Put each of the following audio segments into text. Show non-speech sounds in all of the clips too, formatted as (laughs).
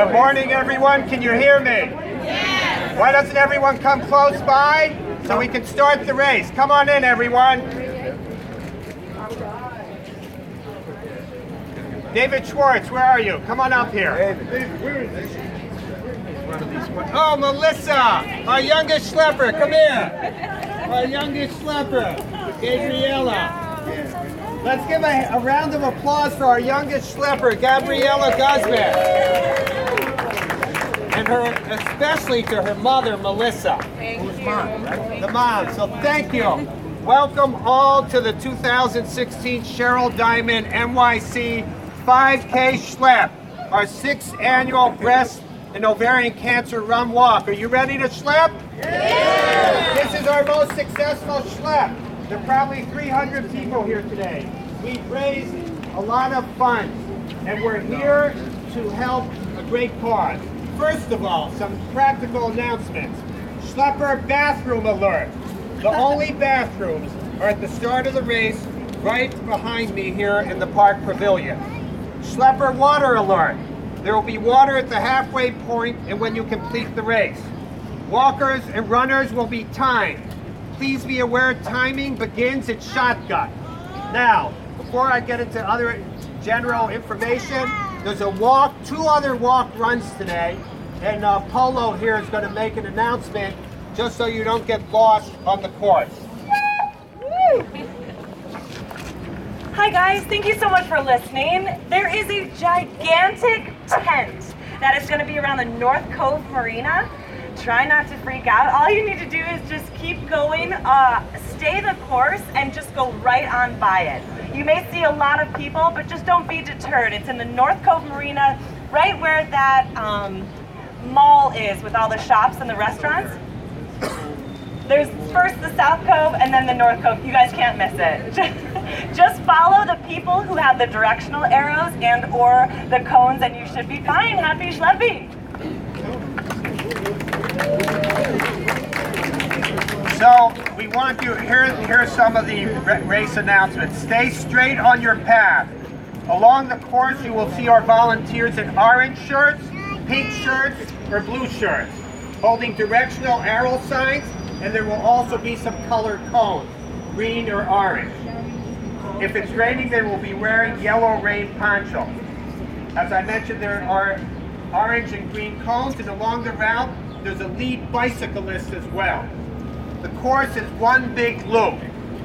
Good morning, everyone. Can you hear me? Yes. Why doesn't everyone come close by so we can start the race? Come on in, everyone. David Schwartz, where are you? Come on up here. Oh, Melissa, our youngest schlepper, come here. Our youngest schlepper, Gabriella. Let's give a, a round of applause for our youngest schlepper, Gabriella Guzman. Her, especially to her mother, Melissa. Who's mom, right? The mom. So thank you. Welcome all to the 2016 Cheryl Diamond NYC 5K Schlep, our sixth annual breast and ovarian cancer run walk. Are you ready to schlep? Yeah! This is our most successful schlep. There are probably 300 people here today. We've raised a lot of funds, and we're here to help a great cause. First of all, some practical announcements. Schlepper bathroom alert. The only (laughs) bathrooms are at the start of the race, right behind me here in the park pavilion. Schlepper water alert. There will be water at the halfway point and when you complete the race. Walkers and runners will be timed. Please be aware timing begins at shotgun. Now, before I get into other general information, there's a walk, two other walk runs today, and uh, Polo here is going to make an announcement just so you don't get lost on the course. Hi guys, thank you so much for listening. There is a gigantic tent that is going to be around the North Cove Marina. Try not to freak out. All you need to do is just keep going, uh, stay the course, and just go right on by it. You may see a lot of people, but just don't be deterred. It's in the North Cove Marina, right where that um, mall is with all the shops and the restaurants. There's first the South Cove and then the North Cove. You guys can't miss it. (laughs) Just follow the people who have the directional arrows and or the cones and you should be fine. Happy schlepping. So we want you, here, here are some of the race announcements. Stay straight on your path. Along the course you will see our volunteers in orange shirts, pink shirts, or blue shirts, holding directional arrow signs, and there will also be some colored cones, green or orange. If it's raining, they will be wearing yellow rain poncho. As I mentioned, there are orange and green cones, and along the route, there's a lead bicyclist as well. The course is one big loop.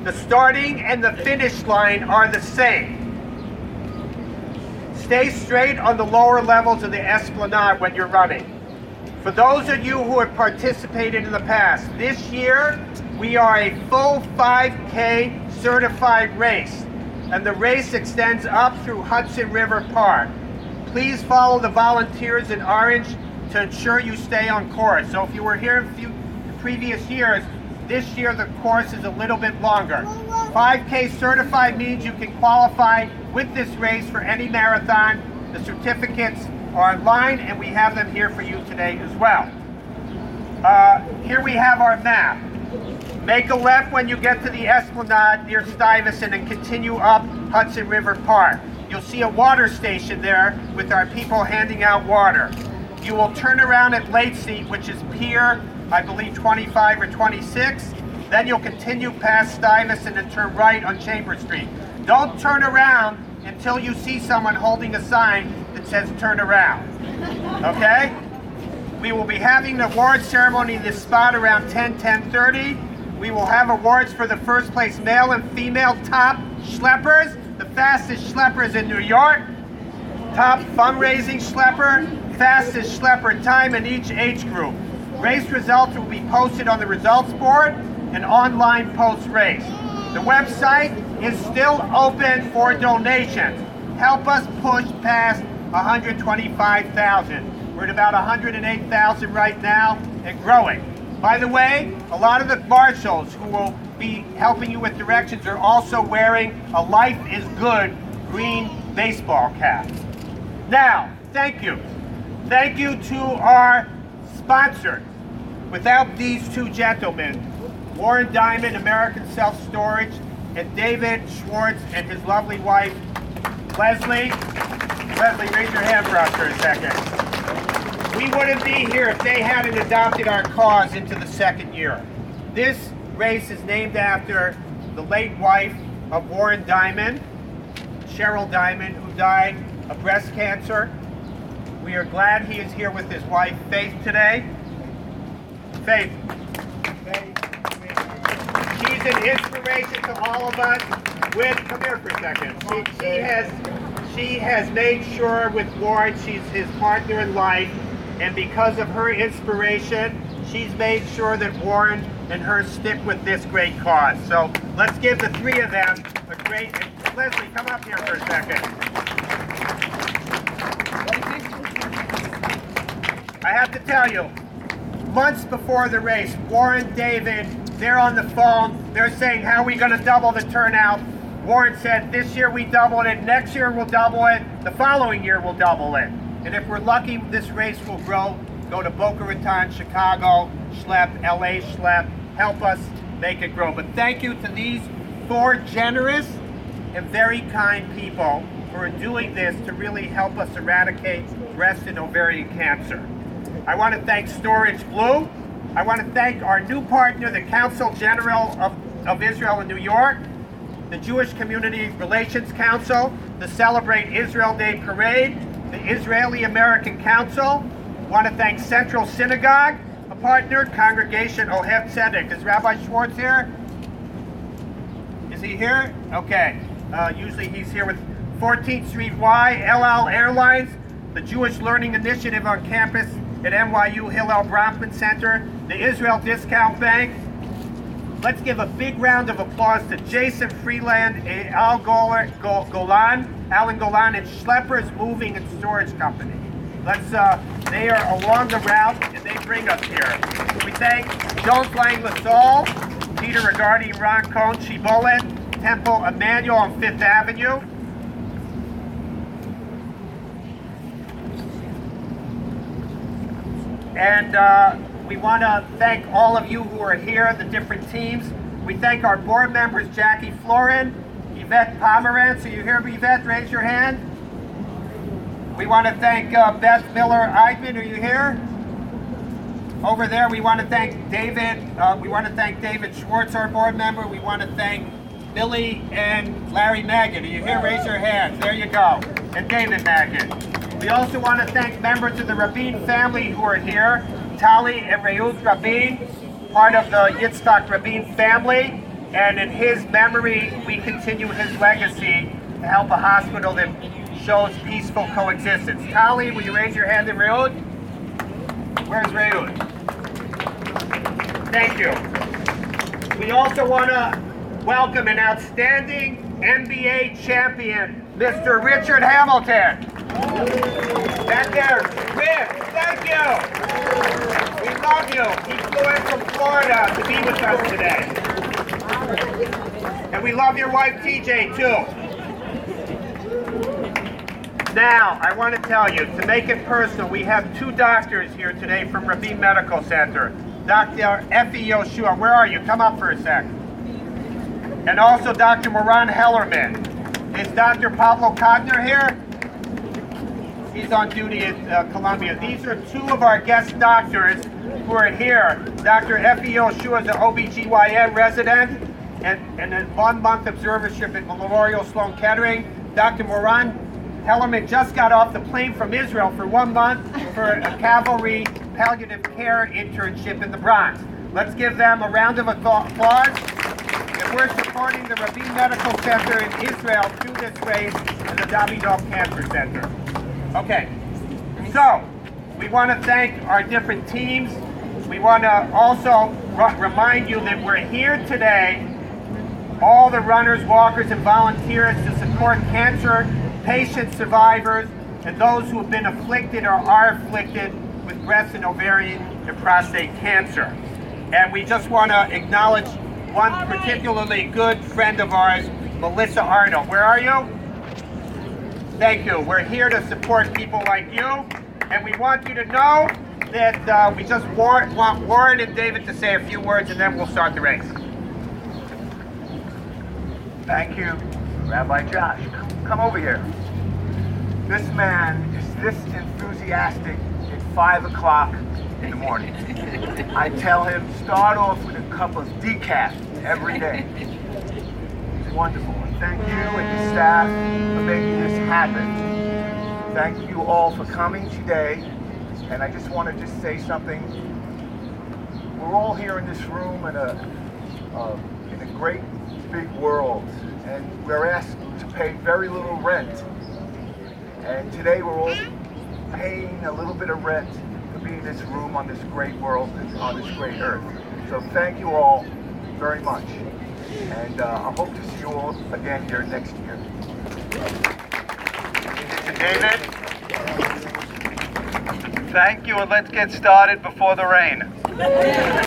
The starting and the finish line are the same. Stay straight on the lower levels of the esplanade when you're running. For those of you who have participated in the past, this year we are a full 5K certified race, and the race extends up through Hudson River Park. Please follow the volunteers in orange to ensure you stay on course. So if you were here in few, previous years, this year the course is a little bit longer. 5K certified means you can qualify with this race for any marathon. The certificates are online and we have them here for you today as well. Uh, here we have our map. Make a left when you get to the Esplanade near Stuyvesant and continue up Hudson River Park. You'll see a water station there with our people handing out water. You will turn around at Late Seat, which is Pier I believe 25 or 26. Then you'll continue past Stuyvesant and turn right on Chamber Street. Don't turn around until you see someone holding a sign that says turn around. (laughs) Okay? We will be having the award ceremony in this spot around 10, 10.30. We will have awards for the first place male and female top schleppers, the fastest schleppers in New York, top fundraising schlepper, fastest schlepper time in each age group. Race results will be posted on the results board and online post-race. The website is still open for donations. Help us push past 125,000. We're at about 108,000 right now and growing. By the way, a lot of the marshals who will be helping you with directions are also wearing a Life is Good green baseball cap. Now, thank you. Thank you to our sponsor. Without these two gentlemen, Warren Diamond, American Self Storage, and David Schwartz and his lovely wife, Leslie. Leslie, raise your hand for us for a second. we wouldn't be here if they hadn't adopted our cause into the second year. This race is named after the late wife of Warren Diamond, Cheryl Diamond, who died of breast cancer. We are glad he is here with his wife, Faith, today. Faith. She's an inspiration to all of us. With come here for a second. She, she has she has made sure with Warren she's his partner in life, and because of her inspiration, she's made sure that Warren and her stick with this great cause. So let's give the three of them a great. Leslie, come up here for a second. I have to tell you, months before the race, Warren, David, they're on the phone. They're saying, how are we going to double the turnout? Warren said, this year we doubled it, next year we'll double it, the following year we'll double it. And if we're lucky, this race will grow, go to Boca Raton, Chicago, Schlepp, LA Schlepp, help us make it grow. But thank you to these four generous and very kind people are doing this to really help us eradicate breast and ovarian cancer. I want to thank Storage Blue. I want to thank our new partner, the Consul General of, of Israel in New York, the Jewish Community Relations Council, the Celebrate Israel Day Parade, the Israeli American Council. I want to thank Central Synagogue, a partner, Congregation Ohev Tzedek. Is Rabbi Schwartz here? Is he here? Okay. Uh, usually he's here with 14th Street Y, El Al Airlines, the Jewish Learning Initiative on campus at NYU Hillel Bronfman Center, the Israel Discount Bank, Let's give a big round of applause to Jason Freeland, Al Golan, Alan Golan, and Schleppers Moving and Storage Company. Let's, uh, they are along the route and they bring us here. We thank Jones Lang LaSalle, Peter Regardi, Ron Cohn, Chibolet, Temple Emanu-El on Fifth Avenue. And uh, we want to thank all of you who are here, the different teams. We thank our board members, Jackie Florin, Yvette Pomerantz. Are you here, Yvette? Raise your hand. We want to thank uh, Beth Miller Eidman. Are you here? Over there, we want to thank David. Uh, we want to thank David Schwartz, our board member. We want to thank Billy and Larry Magid. Are you here? Raise your hands. There you go. And David Magid. We also want to thank members of the Rabin family who are here. Tali and Reut Rabin, part of the Yitzhak Rabin family, and in his memory, we continue his legacy to help a hospital that shows peaceful coexistence. Tali, will you raise your hand in Reut? Where's Reut? Thank you. We also want to welcome an outstanding NBA champion, Mr. Richard Hamilton. Back there, Rick, thank you. We love you. He flew in from Florida to be with us today. And we love your wife, TJ, too. Now, I want to tell you, to make it personal, we have two doctors here today from Rabin Medical Center. Dr. Effie Yoshua, where are you? Come up for a sec. And also Dr. Moran Hellerman. Is Dr. Pablo Cogner here? He's on duty at uh, Columbia. These are two of our guest doctors who are here. Dr. Effie Yoshua is an OBGYN resident and, and a one-month observership at Memorial Sloan Kettering. Dr. Moran Hellerman just got off the plane from Israel for one month for a Calvary palliative care internship in the Bronx. Let's give them a round of applause. And we're supporting the Rabin Medical Center in Israel through this race and the Davidoff Cancer Center. Okay, so we want to thank our different teams. We want to also remind you that we're here today, all the runners, walkers, and volunteers to support cancer patient survivors and those who have been afflicted or are afflicted with breast and ovarian and prostate cancer. And we just want to acknowledge one particularly good friend of ours, Melissa Arnold. Where are you? Thank you. We're here to support people like you, and we want you to know that uh, we just want, want Warren and David to say a few words, and then we'll start the race. Thank you, Rabbi Josh. Come over here. This man is this enthusiastic. at 5 o'clock in the morning. (laughs) I tell him, start off with a cup of decaf every day. It's wonderful. Thank you and your staff for making this happen. Thank you all for coming today. And I just want to just say something. We're all here in this room in a, uh, in a great big world. And we're asked to pay very little rent. And today we're all paying a little bit of rent to be in this room on this great world, on this great earth. So thank you all very much. And uh, I hope to see you all again here next year. David? Thank you, and let's get started before the rain.